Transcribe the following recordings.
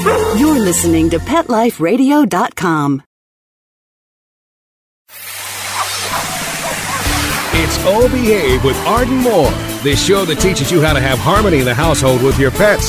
You're listening to PetLifeRadio.com. It's O Behave with Arden Moore, the show that teaches you how to have harmony in the household with your pets.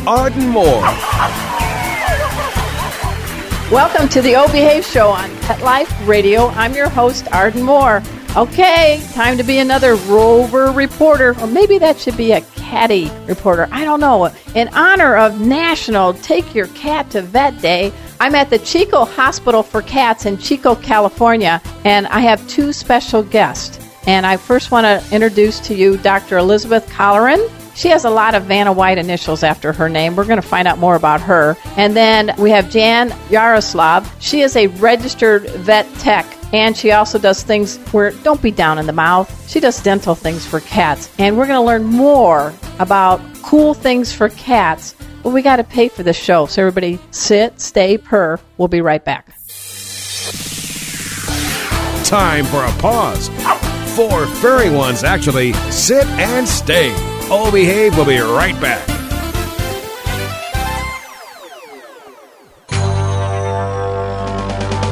Arden Moore. Welcome to the Obehave Show on Pet Life Radio. I'm your host, Arden Moore. Okay, time to be another rover reporter, or maybe that should be a catty reporter. I don't know. In honor of National Take Your Cat to Vet Day, I'm at the Chico Hospital for Cats in Chico, California, and I have two special guests. And I first want to introduce to you Dr. Elizabeth Colleran. She has a lot of Vanna White initials after her name. We're going to find out more about her. And then we have Jan Yaroslav. She is a registered vet tech and she also does things where don't be down in the mouth. She does dental things for cats. And we're going to learn more about cool things for cats. But we got to pay for the show. So everybody sit, stay, purr. We'll be right back. Time for a pause. Four furry ones, actually. Sit and stay. O Behave We'll be right back.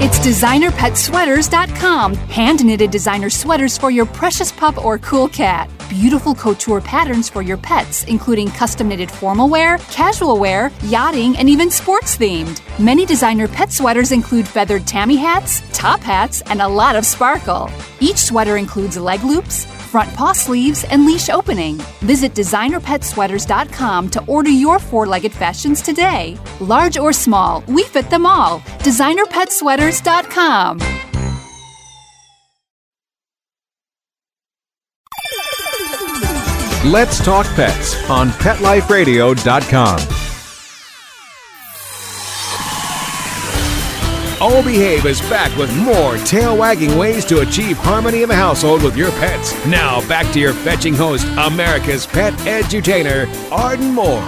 It's designerpetsweaters.com. Hand knitted designer sweaters for your precious pup or cool cat. Beautiful couture patterns for your pets, including custom knitted formal wear, casual wear, yachting, and even sports themed. Many designer pet sweaters include feathered tammy hats, top hats, and a lot of sparkle. Each sweater includes leg loops, front paw sleeves, and leash opening. Visit designerpetsweaters.com to order your four legged fashions today. Large or small, we fit them all. Designerpetsweaters.com. Let's Talk Pets on PetLifeRadio.com. O Behave is back with more tail wagging ways to achieve harmony in the household with your pets. Now, back to your fetching host, America's pet edutainer, Arden Moore.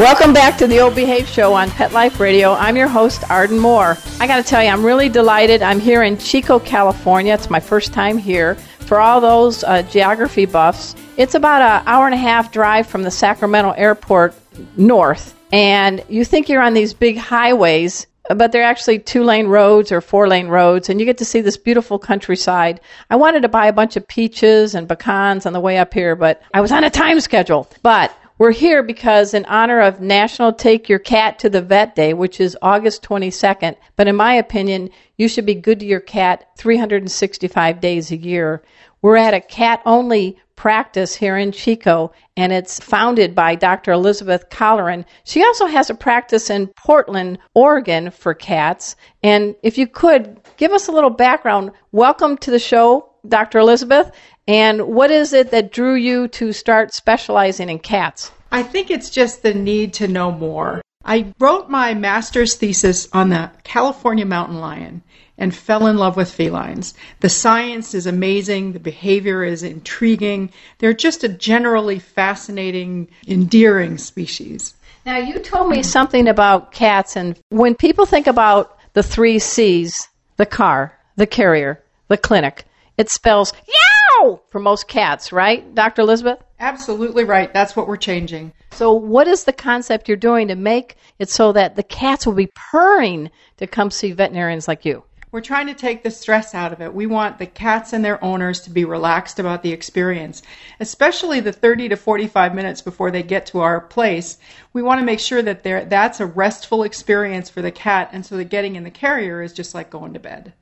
Welcome back to the O Behave Show on Pet Life Radio. I'm your host, Arden Moore. I got to tell you, I'm really delighted. I'm here in Chico, California. It's my first time here. For all those uh, geography buffs, it's about an hour and a half drive from the Sacramento airport north. And you think you're on these big highways, but they're actually two lane roads or four lane roads, and you get to see this beautiful countryside. I wanted to buy a bunch of peaches and pecans on the way up here, but I was on a time schedule. But we're here because in honor of National Take Your Cat to the Vet Day, which is August 22nd, but in my opinion, you should be good to your cat 365 days a year. We're at a cat only practice here in Chico, and it's founded by Dr. Elizabeth Colleran. She also has a practice in Portland, Oregon for cats. And if you could give us a little background, welcome to the show, Dr. Elizabeth. And what is it that drew you to start specializing in cats? I think it's just the need to know more. I wrote my master's thesis on the California mountain lion and fell in love with felines. The science is amazing, the behavior is intriguing. They're just a generally fascinating, endearing species. Now, you told me something about cats, and when people think about the three C's the car, the carrier, the clinic it spells yow for most cats, right, Dr. Elizabeth? Absolutely right. That's what we're changing. So, what is the concept you're doing to make it so that the cats will be purring to come see veterinarians like you? We're trying to take the stress out of it. We want the cats and their owners to be relaxed about the experience, especially the 30 to 45 minutes before they get to our place. We want to make sure that that's a restful experience for the cat, and so that getting in the carrier is just like going to bed.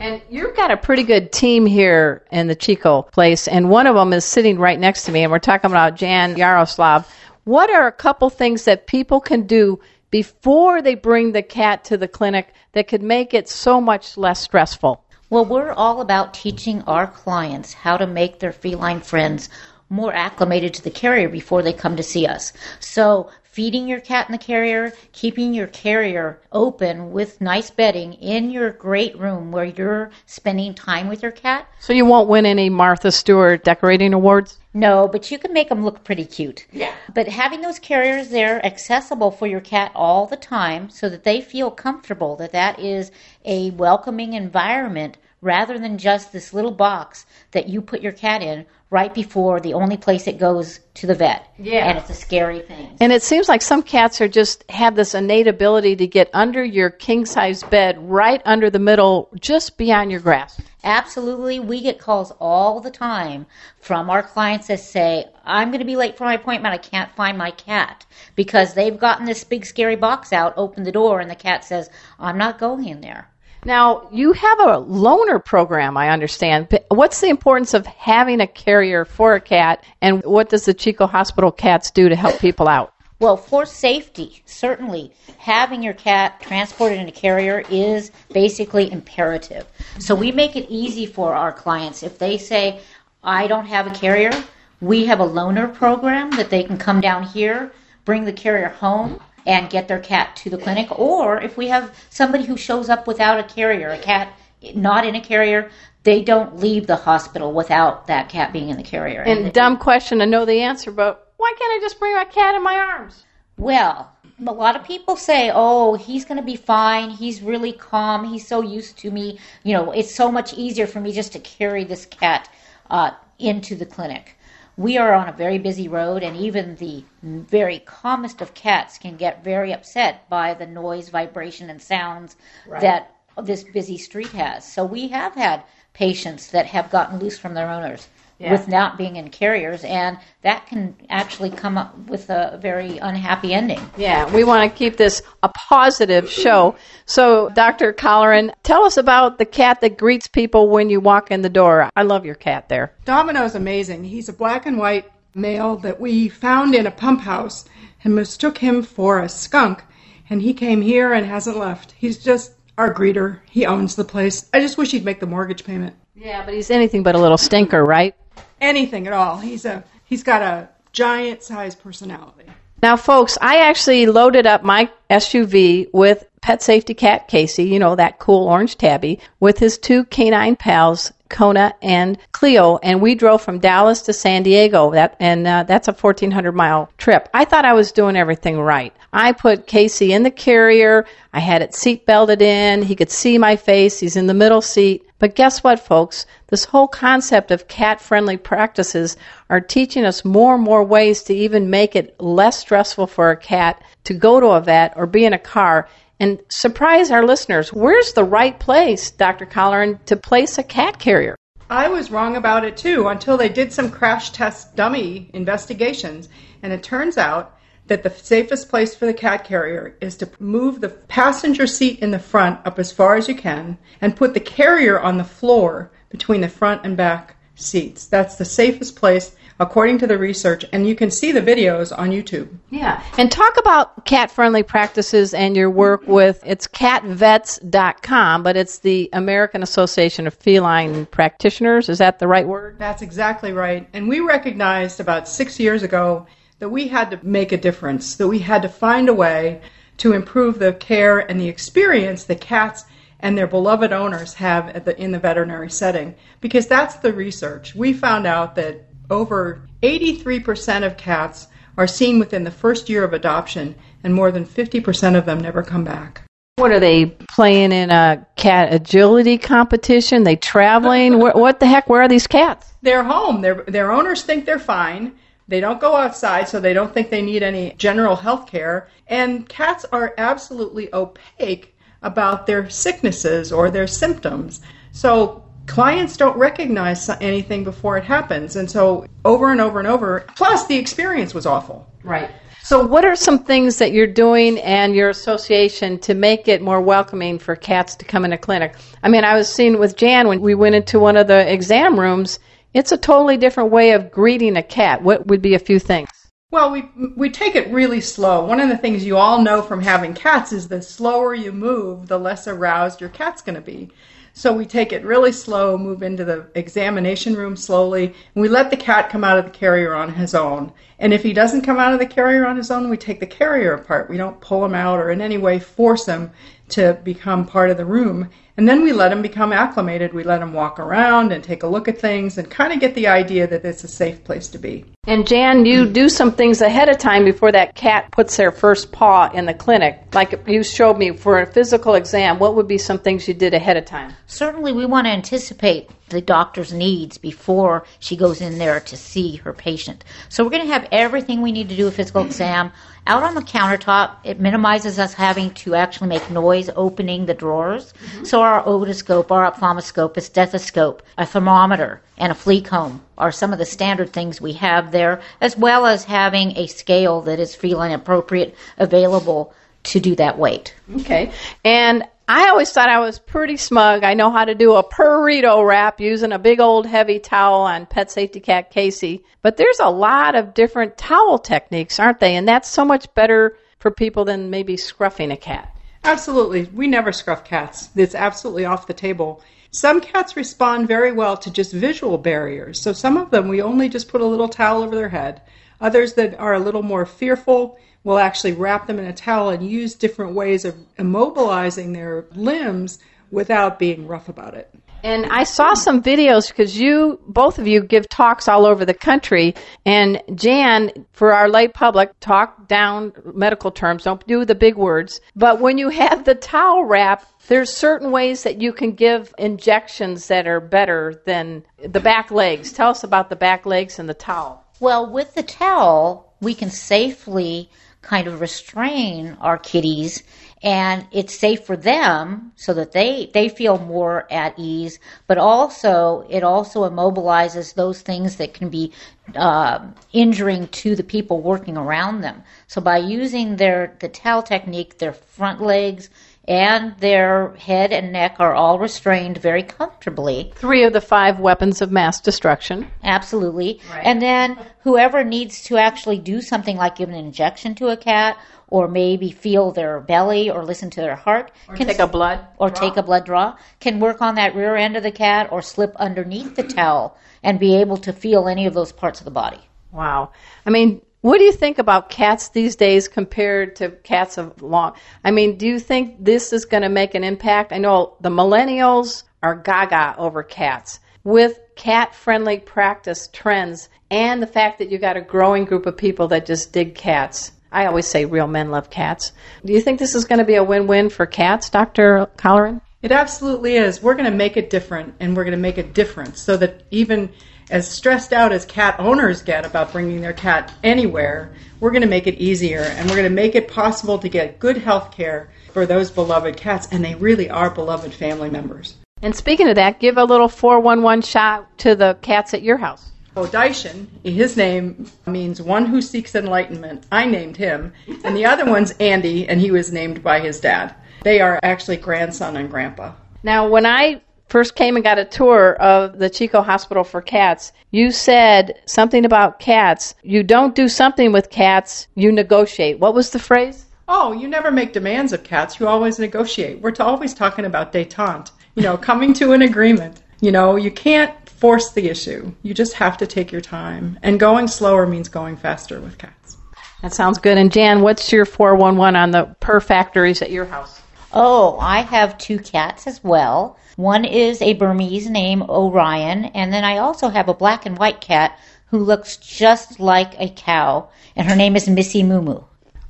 And you've got a pretty good team here in the Chico place, and one of them is sitting right next to me, and we're talking about Jan Yaroslav. What are a couple things that people can do before they bring the cat to the clinic that could make it so much less stressful? Well, we're all about teaching our clients how to make their feline friends more acclimated to the carrier before they come to see us. So, feeding your cat in the carrier, keeping your carrier open with nice bedding in your great room where you're spending time with your cat. So you won't win any Martha Stewart decorating awards? No, but you can make them look pretty cute. Yeah. But having those carriers there accessible for your cat all the time so that they feel comfortable that that is a welcoming environment rather than just this little box that you put your cat in right before the only place it goes to the vet. Yeah. And it's a scary thing. And it seems like some cats are just have this innate ability to get under your king size bed, right under the middle, just beyond your grasp. Absolutely. We get calls all the time from our clients that say, I'm going to be late for my appointment. I can't find my cat because they've gotten this big scary box out, opened the door, and the cat says, I'm not going in there. Now, you have a loaner program, I understand. But What's the importance of having a carrier for a cat, and what does the Chico Hospital Cats do to help people out? Well, for safety, certainly having your cat transported in a carrier is basically imperative. So we make it easy for our clients. If they say, I don't have a carrier, we have a loaner program that they can come down here, bring the carrier home, and get their cat to the clinic. Or if we have somebody who shows up without a carrier, a cat not in a carrier, they don't leave the hospital without that cat being in the carrier. And dumb question, I know the answer, but why can't I just bring my cat in my arms? Well, a lot of people say, "Oh, he's going to be fine. He's really calm. He's so used to me. You know, it's so much easier for me just to carry this cat uh, into the clinic." We are on a very busy road, and even the very calmest of cats can get very upset by the noise, vibration, and sounds that this busy street has. So we have had patients that have gotten loose from their owners with not being in carriers, and that can actually come up with a very unhappy ending. Yeah, we want to keep this a positive show. So, Dr. Colleran, tell us about the cat that greets people when you walk in the door. I love your cat there. Domino's amazing. He's a black and white male that we found in a pump house and mistook him for a skunk. And he came here and hasn't left. He's just our greeter. He owns the place. I just wish he'd make the mortgage payment. Yeah, but he's anything but a little stinker, right? Anything at all. He's a he's got a giant sized personality. Now, folks, I actually loaded up my SUV with Pet Safety Cat Casey, you know, that cool orange tabby, with his two canine pals, Kona and Cleo, and we drove from Dallas to San Diego. That and uh, that's a 1,400 mile trip. I thought I was doing everything right. I put Casey in the carrier. I had it seat belted in. He could see my face. He's in the middle seat. But guess what, folks? This whole concept of cat friendly practices are teaching us more and more ways to even make it less stressful for a cat to go to a vet or be in a car and surprise our listeners. Where's the right place, Dr. Colleran, to place a cat carrier? I was wrong about it too until they did some crash test dummy investigations, and it turns out that the safest place for the cat carrier is to move the passenger seat in the front up as far as you can and put the carrier on the floor between the front and back seats. That's the safest place according to the research, and you can see the videos on YouTube. Yeah. And talk about cat friendly practices and your work with it's catvets.com, but it's the American Association of Feline Practitioners. Is that the right word? That's exactly right. And we recognized about six years ago that we had to make a difference, that we had to find a way to improve the care and the experience that cats and their beloved owners have the, in the veterinary setting. Because that's the research. We found out that over 83% of cats are seen within the first year of adoption, and more than 50% of them never come back. What are they playing in a cat agility competition? They traveling? what, what the heck? Where are these cats? They're home. Their their owners think they're fine. They don't go outside, so they don't think they need any general health care. And cats are absolutely opaque about their sicknesses or their symptoms. So clients don't recognize anything before it happens. And so over and over and over, plus the experience was awful. Right. So, what are some things that you're doing and your association to make it more welcoming for cats to come in a clinic? I mean, I was seeing with Jan when we went into one of the exam rooms, it's a totally different way of greeting a cat. What would be a few things? Well, we we take it really slow. One of the things you all know from having cats is the slower you move, the less aroused your cat's going to be. So we take it really slow, move into the examination room slowly, and we let the cat come out of the carrier on his own. And if he doesn't come out of the carrier on his own, we take the carrier apart. We don't pull him out or in any way force him to become part of the room. And then we let them become acclimated. We let them walk around and take a look at things and kind of get the idea that it's a safe place to be. And Jan, you do some things ahead of time before that cat puts their first paw in the clinic. Like you showed me for a physical exam, what would be some things you did ahead of time? Certainly, we want to anticipate the doctor's needs before she goes in there to see her patient. So we're going to have everything we need to do a physical exam out on the countertop. It minimizes us having to actually make noise opening the drawers. Mm-hmm. So our otoscope, our ophthalmoscope, a stethoscope, a thermometer, and a flea comb are some of the standard things we have there, as well as having a scale that is feeling appropriate available to do that weight. Okay. And I always thought I was pretty smug. I know how to do a burrito wrap using a big old heavy towel on Pet Safety Cat Casey. But there's a lot of different towel techniques, aren't they? And that's so much better for people than maybe scruffing a cat. Absolutely. We never scruff cats. It's absolutely off the table. Some cats respond very well to just visual barriers. So some of them we only just put a little towel over their head. Others that are a little more fearful, will actually wrap them in a towel and use different ways of immobilizing their limbs without being rough about it. And I saw some videos because you, both of you, give talks all over the country. And Jan, for our lay public, talk down medical terms, don't do the big words. But when you have the towel wrap, there's certain ways that you can give injections that are better than the back legs. Tell us about the back legs and the towel. Well, with the towel, we can safely kind of restrain our kitties and it's safe for them so that they they feel more at ease. But also it also immobilizes those things that can be uh, injuring to the people working around them. So by using their the towel technique their front legs and their head and neck are all restrained very comfortably. Three of the five weapons of mass destruction. Absolutely. Right. And then whoever needs to actually do something like give an injection to a cat or maybe feel their belly or listen to their heart or can take a blood or draw. take a blood draw can work on that rear end of the cat or slip underneath the towel and be able to feel any of those parts of the body. Wow. I mean, what do you think about cats these days compared to cats of long? I mean, do you think this is going to make an impact? I know the millennials are gaga over cats. With cat friendly practice trends and the fact that you got a growing group of people that just dig cats. I always say real men love cats. Do you think this is going to be a win win for cats, Dr. Colleran? It absolutely is. We're going to make it different and we're going to make a difference so that even as stressed out as cat owners get about bringing their cat anywhere, we're going to make it easier and we're going to make it possible to get good health care for those beloved cats, and they really are beloved family members. And speaking of that, give a little 411 shot to the cats at your house. Oh, Daishin, his name means one who seeks enlightenment. I named him. And the other one's Andy, and he was named by his dad. They are actually grandson and grandpa. Now, when I first came and got a tour of the Chico Hospital for Cats, you said something about cats. You don't do something with cats, you negotiate. What was the phrase? Oh, you never make demands of cats. You always negotiate. We're always talking about detente, you know, coming to an agreement. You know, you can't force the issue. You just have to take your time. And going slower means going faster with cats. That sounds good. And Jan, what's your 411 on the purr factories at your house? Oh, I have two cats as well. One is a Burmese named Orion, and then I also have a black and white cat who looks just like a cow, and her name is Missy Moo Moo.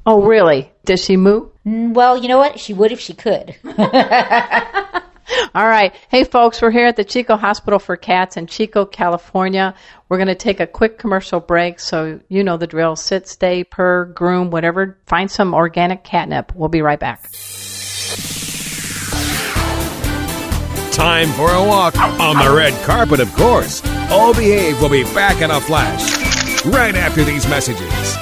Oh, really? Does she moo? Mm, well, you know what? She would if she could. All right. Hey, folks, we're here at the Chico Hospital for Cats in Chico, California. We're going to take a quick commercial break, so you know the drill. Sit, stay, purr, groom, whatever. Find some organic catnip. We'll be right back. Time for a walk on the red carpet, of course. All Behave will be back in a flash right after these messages.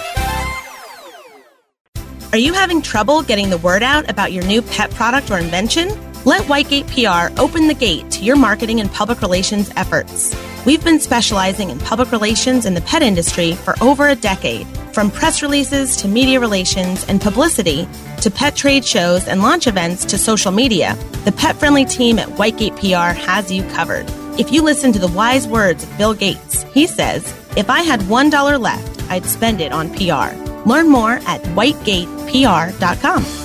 Are you having trouble getting the word out about your new pet product or invention? Let Whitegate PR open the gate to your marketing and public relations efforts. We've been specializing in public relations in the pet industry for over a decade. From press releases to media relations and publicity to pet trade shows and launch events to social media, the pet friendly team at Whitegate PR has you covered. If you listen to the wise words of Bill Gates, he says, If I had $1 left, I'd spend it on PR. Learn more at whitegatepr.com.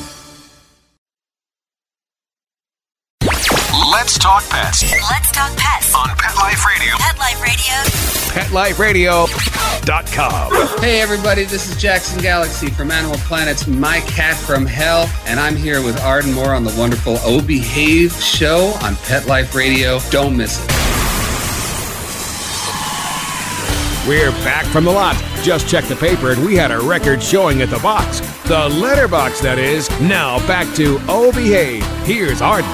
Let's talk pets Let's talk pets. on Pet Life Radio. Pet Life Radio. PetLifeRadio.com. Hey everybody, this is Jackson Galaxy from Animal Planet's My Cat from Hell, and I'm here with Arden Moore on the wonderful O Behave show on Pet Life Radio. Don't miss it. We're back from the lot. Just checked the paper and we had a record showing at the box. The letterbox, that is. Now back to Oh Behave. Here's Arden.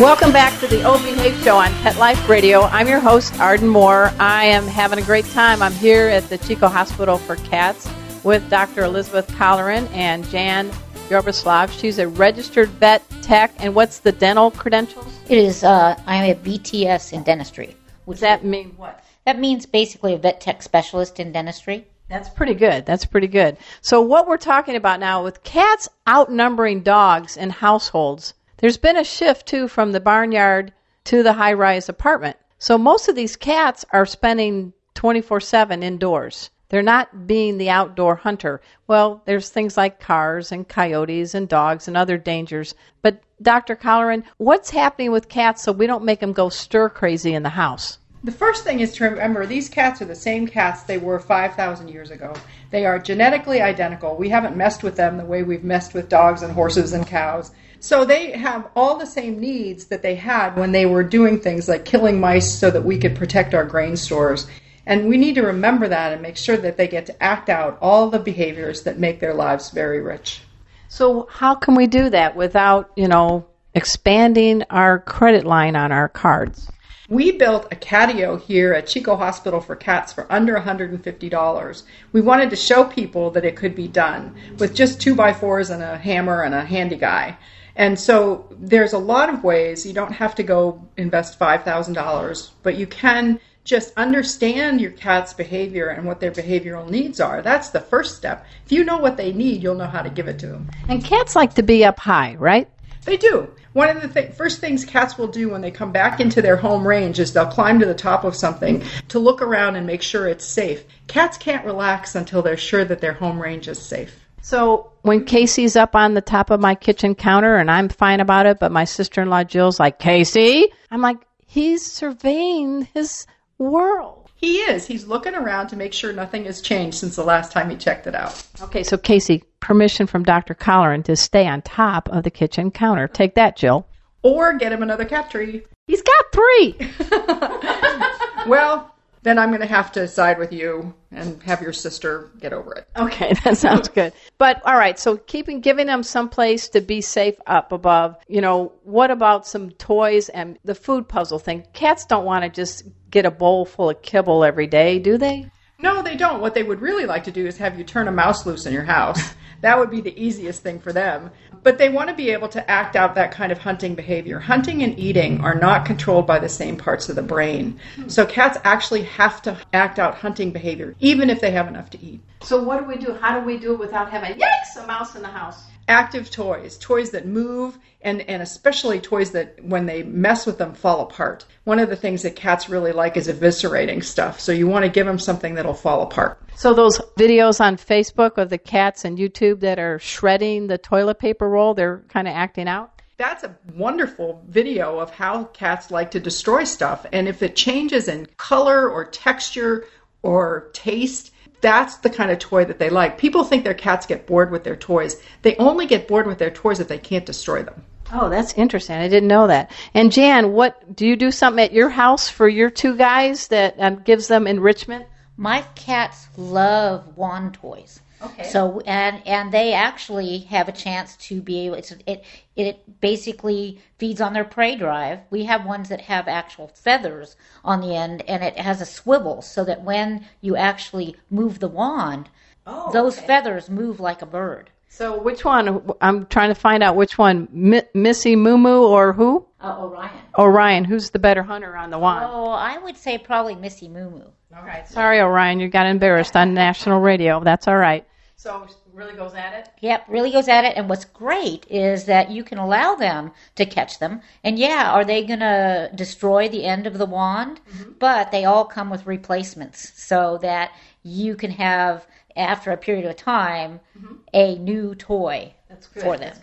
Welcome back to the O Behave Show on Pet Life Radio. I'm your host, Arden Moore. I am having a great time. I'm here at the Chico Hospital for Cats with Dr. Elizabeth Colleran and Jan Yaroslav. She's a registered vet tech. And what's the dental credentials? It is. Uh, I'm a VTS in dentistry. Does that mean what? That means basically a vet tech specialist in dentistry. That's pretty good. That's pretty good. So, what we're talking about now with cats outnumbering dogs in households, there's been a shift too from the barnyard to the high rise apartment. So, most of these cats are spending 24 7 indoors. They're not being the outdoor hunter. Well, there's things like cars and coyotes and dogs and other dangers. But, Dr. Colleran, what's happening with cats so we don't make them go stir crazy in the house? The first thing is to remember these cats are the same cats they were 5,000 years ago. They are genetically identical. We haven't messed with them the way we've messed with dogs and horses and cows. So they have all the same needs that they had when they were doing things like killing mice so that we could protect our grain stores. And we need to remember that and make sure that they get to act out all the behaviors that make their lives very rich. So how can we do that without, you know, expanding our credit line on our cards? We built a catio here at Chico Hospital for Cats for under $150. We wanted to show people that it could be done with just two by fours and a hammer and a handy guy. And so there's a lot of ways. You don't have to go invest $5,000, but you can just understand your cat's behavior and what their behavioral needs are. That's the first step. If you know what they need, you'll know how to give it to them. And cats like to be up high, right? They do. One of the th- first things cats will do when they come back into their home range is they'll climb to the top of something to look around and make sure it's safe. Cats can't relax until they're sure that their home range is safe. So when Casey's up on the top of my kitchen counter and I'm fine about it, but my sister in law Jill's like, Casey, I'm like, he's surveying his world. He is. He's looking around to make sure nothing has changed since the last time he checked it out. Okay, so Casey, permission from Dr. Colleran to stay on top of the kitchen counter. Take that, Jill. Or get him another cat tree. He's got three. Well, then I'm going to have to side with you and have your sister get over it. Okay, that sounds good. But all right, so keeping giving them some place to be safe up above. You know, what about some toys and the food puzzle thing? Cats don't want to just get a bowl full of kibble every day, do they? No, they don't. What they would really like to do is have you turn a mouse loose in your house. That would be the easiest thing for them. But they want to be able to act out that kind of hunting behavior. Hunting and eating are not controlled by the same parts of the brain. So cats actually have to act out hunting behavior, even if they have enough to eat. So what do we do? How do we do it without having yikes a mouse in the house? Active toys, toys that move, and, and especially toys that, when they mess with them, fall apart. One of the things that cats really like is eviscerating stuff. So you want to give them something that'll fall apart. So those videos on Facebook of the cats and YouTube that are shredding the toilet paper roll, they're kind of acting out. That's a wonderful video of how cats like to destroy stuff. And if it changes in color or texture or taste, that's the kind of toy that they like. People think their cats get bored with their toys. They only get bored with their toys if they can't destroy them. Oh, that's interesting. I didn't know that. And Jan, what do you do something at your house for your two guys that um, gives them enrichment? My cats love wand toys. Okay. So and and they actually have a chance to be able. It's, it it basically feeds on their prey drive. We have ones that have actual feathers on the end, and it has a swivel so that when you actually move the wand, Oh, those feathers move like a bird. So which one? I'm trying to find out which one, Mi- Missy Moo Moo or who? Uh, Orion. Orion. Who's the better hunter on the wand? Oh, I would say probably Missy Moo Moo. Okay. Sorry, Orion, you got embarrassed on national radio. That's all right. So really goes at it? Yep, really goes at it. And what's great is that you can allow them to catch them. And yeah, are they going to destroy the end of the wand? Mm-hmm. But they all come with replacements so that you can have after a period of time mm-hmm. a new toy for them.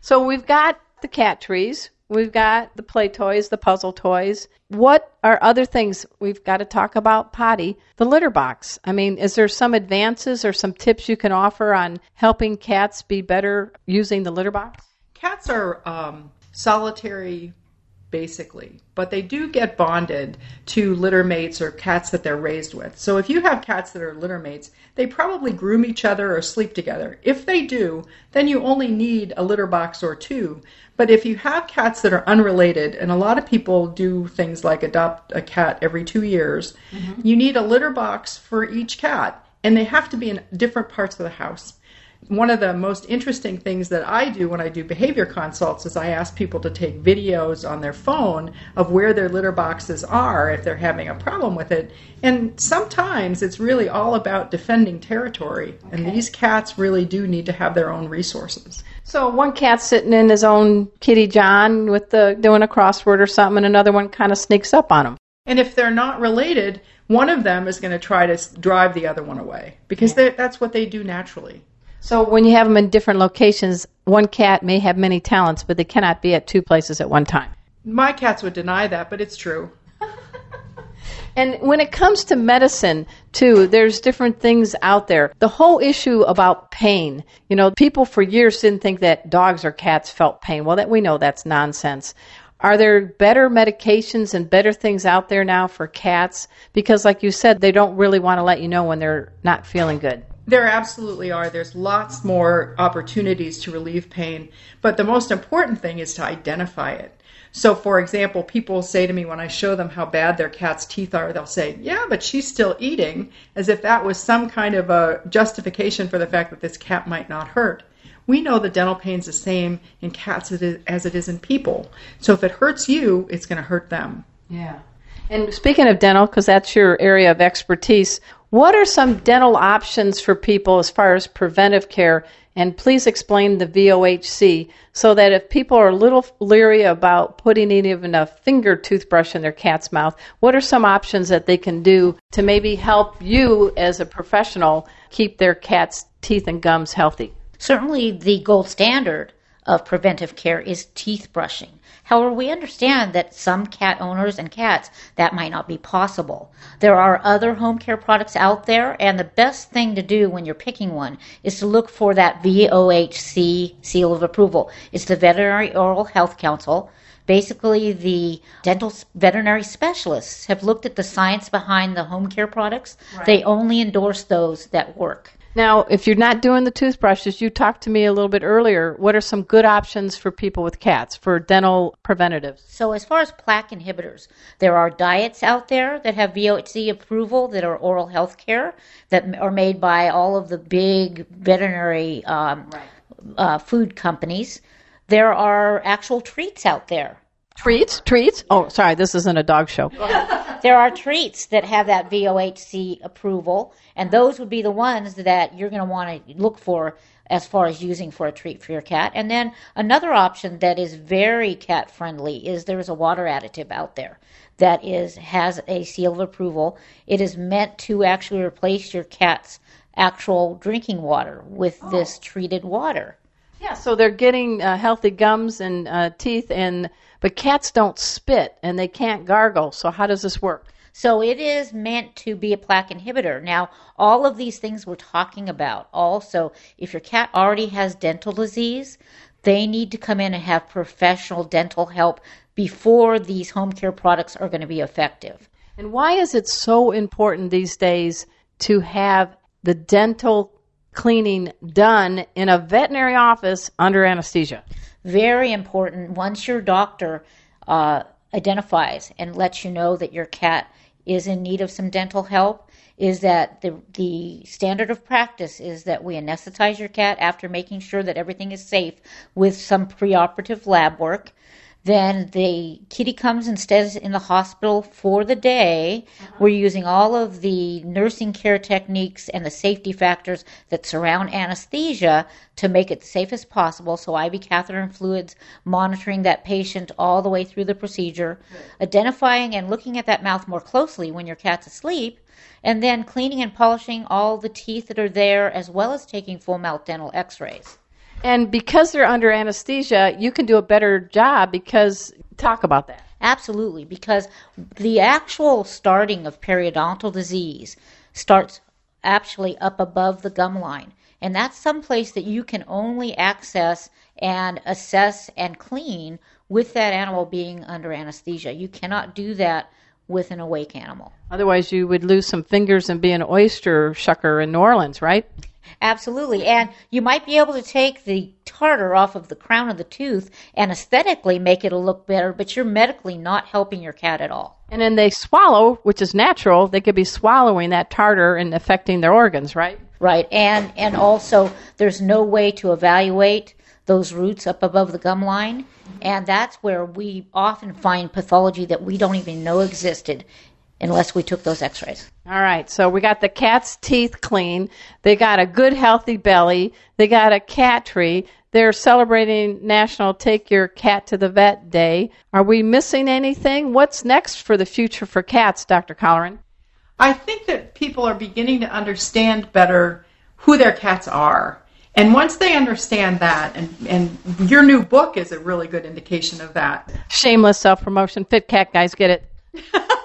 So we've got the cat trees, we've got the play toys, the puzzle toys. What are other things we've got to talk about? Potty, the litter box. I mean, is there some advances or some tips you can offer on helping cats be better using the litter box? Cats are um, solitary basically, but they do get bonded to litter mates or cats that they're raised with. So if you have cats that are litter mates, they probably groom each other or sleep together. If they do, then you only need a litter box or two. But if you have cats that are unrelated, and a lot of people do things like adopt a cat every two years, mm-hmm. you need a litter box for each cat, and they have to be in different parts of the house one of the most interesting things that I do when I do behavior consults is I ask people to take videos on their phone of where their litter boxes are if they're having a problem with it. And sometimes it's really all about defending territory. And these cats really do need to have their own resources. So one cat's sitting in his own kitty John with the doing a crossword or something, and another one kind of sneaks up on him. And if they're not related, one of them is going to try to drive the other one away because they that's what they do naturally. So when you have them in different locations, one cat may have many talents, but they cannot be at two places at one time. My cats would deny that, but it's true. And when it comes to medicine, too, there's different things out there. The whole issue about pain, you know, people for years didn't think that dogs or cats felt pain. Well, that we know that's nonsense. Are there better medications and better things out there now for cats? Because, like you said, they don't really want to let you know when they're not feeling good. There absolutely are. There's lots more opportunities to relieve pain, but the most important thing is to identify it. So, for example, people say to me when I show them how bad their cat's teeth are, they'll say, Yeah, but she's still eating, as if that was some kind of a justification for the fact that this cat might not hurt. We know that dental pain is the same in cats as it is- in people. So, if it hurts you, it's going to hurt them. Yeah. And speaking of dental, because that's your area of expertise, what are some dental options for people as far as preventive care? And please explain the VOHC so that if people are a little leery about putting even a finger toothbrush in their cat's mouth, what are some options that they can do to maybe help you as a professional keep their cat's teeth and gums healthy? Certainly, the gold standard of preventive care is teeth brushing. However, we understand that some cat owners and cats that might not be possible. There are other home care products out there, and the best thing to do when you're picking one is to look for that VOHC seal of approval. It's the Veterinary Oral Health Council. Basically, the dental veterinary specialists have looked at the science behind the home care products. They only endorse those that work. Now, if you're not doing the toothbrushes, you talked to me a little bit earlier. What are some good options for people with cats for dental preventatives? So, as far as plaque inhibitors, there are diets out there that have VOHC approval that are oral health care that are made by all of the big veterinary um, uh, food companies. There are actual treats out there. Treats? Treats? Oh, sorry, this isn't a dog show. There are treats that have that VOHC approval, and those would be the ones that you're going to want to look for as far as using for a treat for your cat. And then another option that is very cat friendly is there is a water additive out there that is has a seal of approval. It is meant to actually replace your cat's actual drinking water with this treated water. Yeah, so they're getting uh, healthy gums and uh, teeth, and but cats don't spit and they can't gargle. So how does this work? So it is meant to be a plaque inhibitor. Now, all of these things we're talking about, also, if your cat already has dental disease, they need to come in and have professional dental help before these home care products are going to be effective. And why is it so important these days to have the dental cleaning done in a veterinary office under anesthesia? Very important. Once your doctor uh, identifies and lets you know that your cat is in need of some dental help, is that the the standard of practice is that we anesthetize your cat after making sure that everything is safe with some preoperative lab work. Then the kitty comes and stays in the hospital for the day. Uh-huh. We're using all of the nursing care techniques and the safety factors that surround anesthesia to make it safe as possible. So, IV catheter and fluids, monitoring that patient all the way through the procedure, identifying and looking at that mouth more closely when your cat's asleep, and then cleaning and polishing all the teeth that are there, as well as taking full mouth dental x rays. And because they're under anesthesia, you can do a better job because talk about that. Absolutely, because the actual starting of periodontal disease starts actually up above the gum line. And that's someplace that you can only access and assess and clean with that animal being under anesthesia. You cannot do that with an awake animal. Otherwise, you would lose some fingers and be an oyster shucker in New Orleans, right? Absolutely. And you might be able to take the tartar off of the crown of the tooth and aesthetically make it look better, but you're medically not helping your cat at all. And then they swallow, which is natural. They could be swallowing that tartar and affecting their organs, right? Right. And and also there's no way to evaluate those roots up above the gum line. And that's where we often find pathology that we don't even know existed unless we took those x-rays. All right. So we got the cat's teeth clean. They got a good healthy belly. They got a cat tree. They're celebrating National Take Your Cat to the Vet Day. Are we missing anything? What's next for the future for cats, Dr. Colleran? I think that people are beginning to understand better who their cats are. And once they understand that, and, and your new book is a really good indication of that. Shameless self promotion. Fit cat guys get it.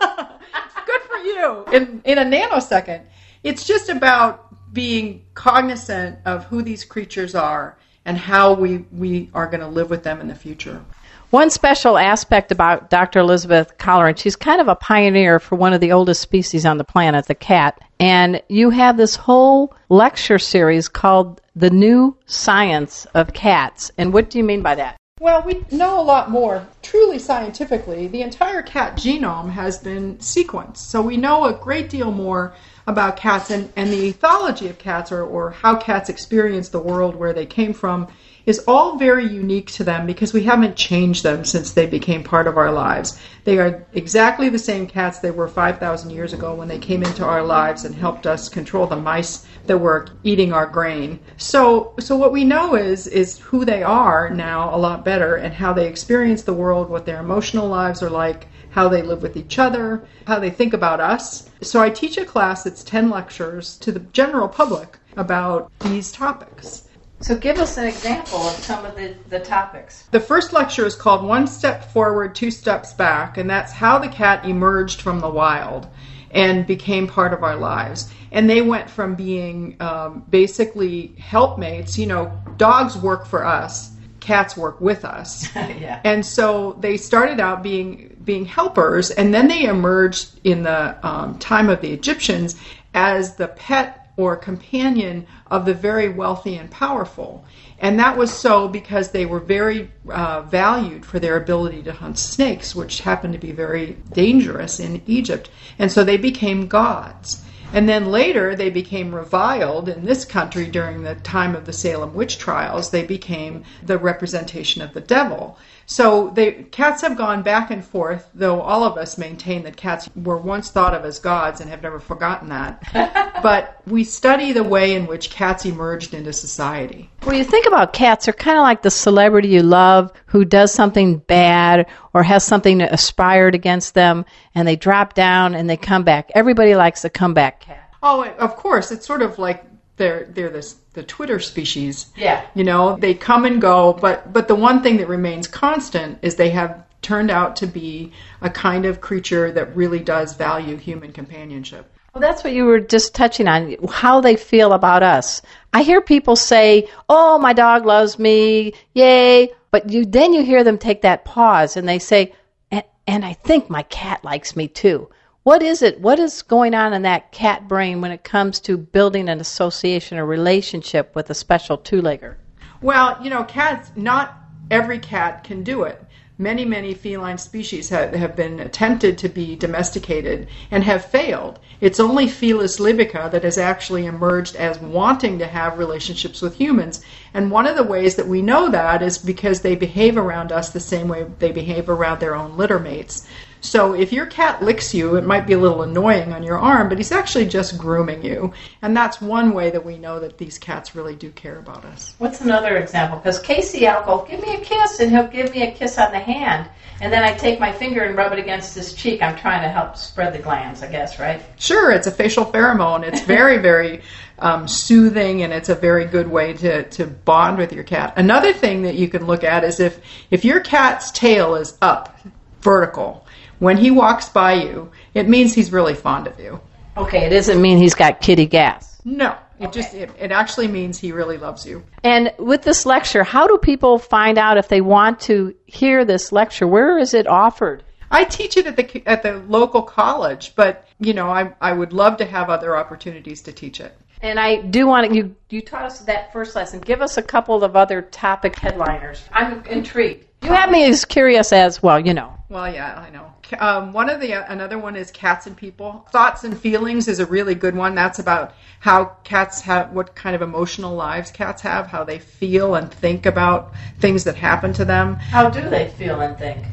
good for you. In, in a nanosecond. It's just about being cognizant of who these creatures are and how we, we are going to live with them in the future. One special aspect about Dr. Elizabeth Colleran, she's kind of a pioneer for one of the oldest species on the planet, the cat. And you have this whole lecture series called The New Science of Cats. And what do you mean by that? Well, we know a lot more. Truly scientifically, the entire cat genome has been sequenced. So we know a great deal more about cats and, and the ethology of cats or, or how cats experience the world where they came from is all very unique to them because we haven't changed them since they became part of our lives. They are exactly the same cats they were 5,000 years ago when they came into our lives and helped us control the mice that were eating our grain. So, so what we know is is who they are now a lot better and how they experience the world, what their emotional lives are like, how they live with each other, how they think about us. So I teach a class that's 10 lectures to the general public about these topics. So give us an example of some of the, the topics. The first lecture is called One Step Forward, Two Steps Back, and that's how the cat emerged from the wild and became part of our lives. And they went from being um, basically helpmates, you know, dogs work for us, cats work with us. yeah. And so they started out being being helpers, and then they emerged in the um, time of the Egyptians as the pet or companion of the very wealthy and powerful. And that was so because they were very uh, valued for their ability to hunt snakes, which happened to be very dangerous in Egypt. And so they became gods. And then later they became reviled in this country during the time of the Salem witch trials. They became the representation of the devil. So they, cats have gone back and forth, though all of us maintain that cats were once thought of as gods and have never forgotten that. but we study the way in which cats emerged into society. When you think about cats, they're kind of like the celebrity you love who does something bad or has something aspired against them, and they drop down and they come back. Everybody likes a comeback cat. Oh, of course. It's sort of like they're they're this the Twitter species. Yeah. You know, they come and go, but but the one thing that remains constant is they have turned out to be a kind of creature that really does value human companionship. Well, that's what you were just touching on, how they feel about us. I hear people say, "Oh, my dog loves me, yay!" But you then you hear them take that pause and they say, "And, and I think my cat likes me too." What is it? What is going on in that cat brain when it comes to building an association, a relationship with a special two-legger? Well, you know, cats. Not every cat can do it. many, many feline species have, have been attempted to be domesticated and have failed. It's only Felis libica that has actually emerged as wanting to have relationships with humans. And one of the ways that we know that is because they behave around us the same way they behave around their own litter mates. So if your cat licks you, it might be a little annoying on your arm, but he's actually just grooming you. And that's one way that we know that these cats really do care about us. What's another example? Because Casey, I'll go, give me a kiss, and he'll give me a kiss on the hand. And then I take my finger and rub it against his cheek. I'm trying to help spread the glands, I guess, right? Sure, it's a facial pheromone. It's very, very um, soothing, and it's a very good way to, to bond with your cat. Another thing that you can look at is if, if your cat's tail is up, vertical, when he walks by you, it means he's really fond of you. Okay, it doesn't mean he's got kitty gas. No, it just it, it actually means he really loves you. And with this lecture, how do people find out if they want to hear this lecture? Where is it offered? I teach it at the at the local college, but you know, I I would love to have other opportunities to teach it. And I do want to, you, you taught us that first lesson. Give us a couple of other topic headliners. I'm intrigued. You have me as curious as well, you know. Well, yeah, I know. Um, one of the another one is cats and people. Thoughts and feelings is a really good one. That's about how cats have what kind of emotional lives cats have, how they feel and think about things that happen to them. How do they feel and think?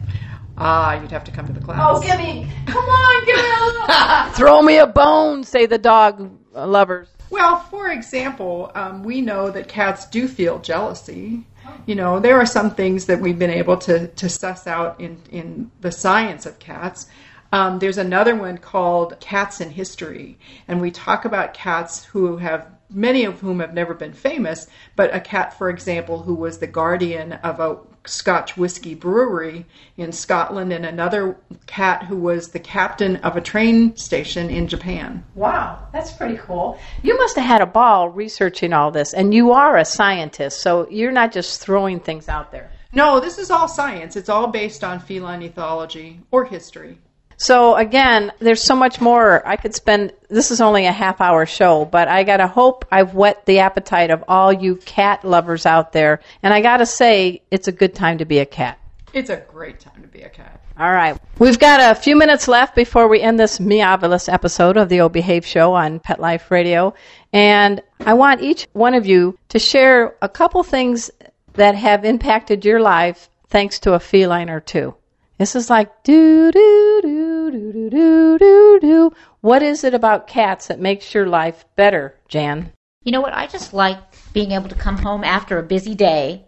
Ah, you'd have to come to the class. Oh, give me, come on, give me a little. Throw me a bone, say the dog lovers. Well, for example, um, we know that cats do feel jealousy. You know, there are some things that we've been able to, to suss out in, in the science of cats. Um, there's another one called Cats in History, and we talk about cats who have many of whom have never been famous, but a cat, for example, who was the guardian of a Scotch whiskey brewery in Scotland, and another cat who was the captain of a train station in Japan. Wow, that's pretty cool. You must have had a ball researching all this, and you are a scientist, so you're not just throwing things out there. No, this is all science. It's all based on feline ethology or history. So again, there's so much more. I could spend. This is only a half hour show, but I gotta hope I've whet the appetite of all you cat lovers out there. And I gotta say, it's a good time to be a cat. It's a great time to be a cat. All right, we've got a few minutes left before we end this meowvelous episode of the O Behave Show on Pet Life Radio, and I want each one of you to share a couple things that have impacted your life thanks to a feline or two. This is like do do do do do do do do. What is it about cats that makes your life better, Jan? You know what? I just like being able to come home after a busy day,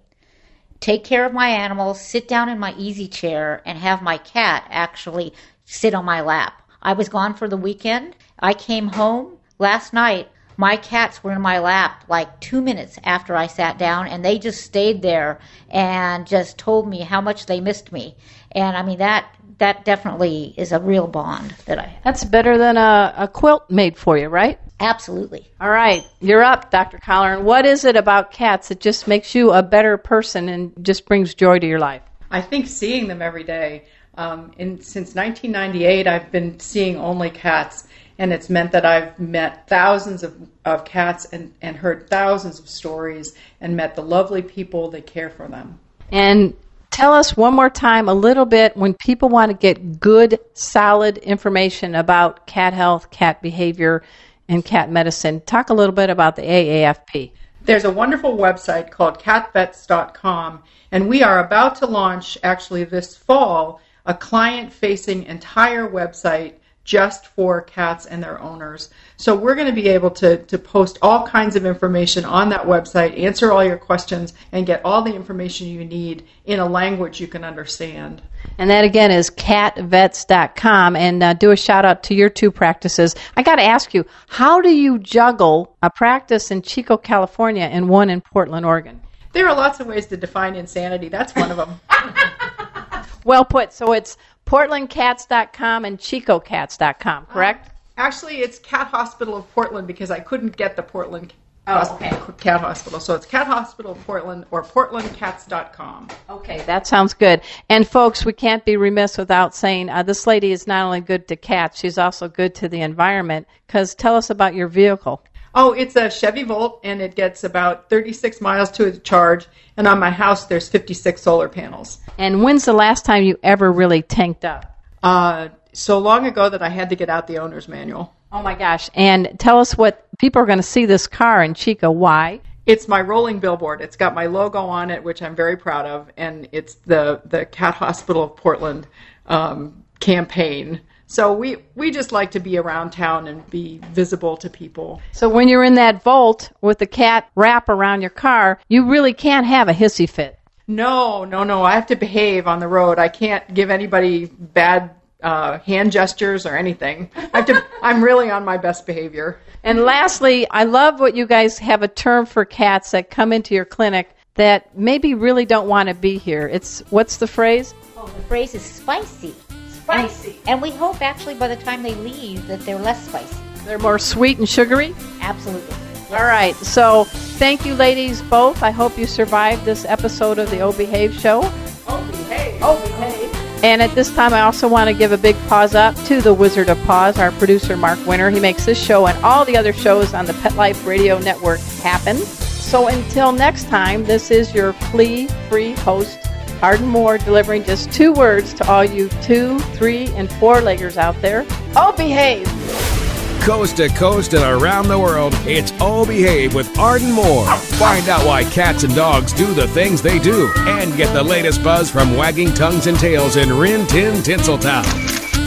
take care of my animals, sit down in my easy chair, and have my cat actually sit on my lap. I was gone for the weekend. I came home last night. My cats were in my lap like two minutes after I sat down, and they just stayed there and just told me how much they missed me. And I mean that that definitely is a real bond that I. Have. That's better than a, a quilt made for you, right? Absolutely. All right, you're up, Dr. Collar. And what is it about cats that just makes you a better person and just brings joy to your life? I think seeing them every day. Um, in, since 1998, I've been seeing only cats, and it's meant that I've met thousands of, of cats and, and heard thousands of stories and met the lovely people that care for them. And tell us one more time a little bit when people want to get good, solid information about cat health, cat behavior, and cat medicine. Talk a little bit about the AAFP. There's a wonderful website called catvets.com, and we are about to launch actually this fall a client facing entire website just for cats and their owners. So we're going to be able to, to post all kinds of information on that website, answer all your questions, and get all the information you need in a language you can understand. And that again is catvets.com. And uh, do a shout out to your two practices. I got to ask you, how do you juggle a practice in Chico, California, and one in Portland, Oregon? There are lots of ways to define insanity. That's one of them. well put. So it's portlandcats.com and chicocats.com, correct? Uh, actually, it's Cat Hospital of Portland because I couldn't get the Portland oh, okay. Cat Hospital. So it's Cat Hospital of Portland or portlandcats.com. Okay, that sounds good. And folks, we can't be remiss without saying uh, this lady is not only good to cats, she's also good to the environment. Because tell us about your vehicle. Oh, it's a Chevy Volt, and it gets about 36 miles to its charge. And on my house, there's 56 solar panels. And when's the last time you ever really tanked up? Uh, so long ago that I had to get out the owner's manual. Oh my gosh. And tell us what people are going to see this car in Chico. Why? It's my rolling billboard. It's got my logo on it, which I'm very proud of, and it's the the Cat Hospital of Portland um, campaign. So we we just like to be around town and be visible to people. So when you're in that Volt with the cat wrap around your car, you really can't have a hissy fit. No, no, no. I have to behave on the road. I can't give anybody bad uh, hand gestures or anything. I have to. I'm really on my best behavior. And lastly, I love what you guys have a term for cats that come into your clinic that maybe really don't want to be here. It's what's the phrase? Oh, the phrase is spicy. Spicy. And, and we hope actually by the time they leave that they're less spicy. They're more sweet and sugary. Absolutely. All right. So thank you, ladies, both. I hope you survived this episode of the O Behave Show. Oh, behave. Oh, behave. And at this time, I also want to give a big pause up to the Wizard of Paws, our producer, Mark Winter. He makes this show and all the other shows on the Pet Life Radio Network happen. So until next time, this is your flea free host, Arden Moore, delivering just two words to all you two, three, and four leggers out there. All behave! Coast to coast and around the world, it's All Behave with Arden Moore. Find out why cats and dogs do the things they do and get the latest buzz from wagging tongues and tails in Rin Tin Tinseltown.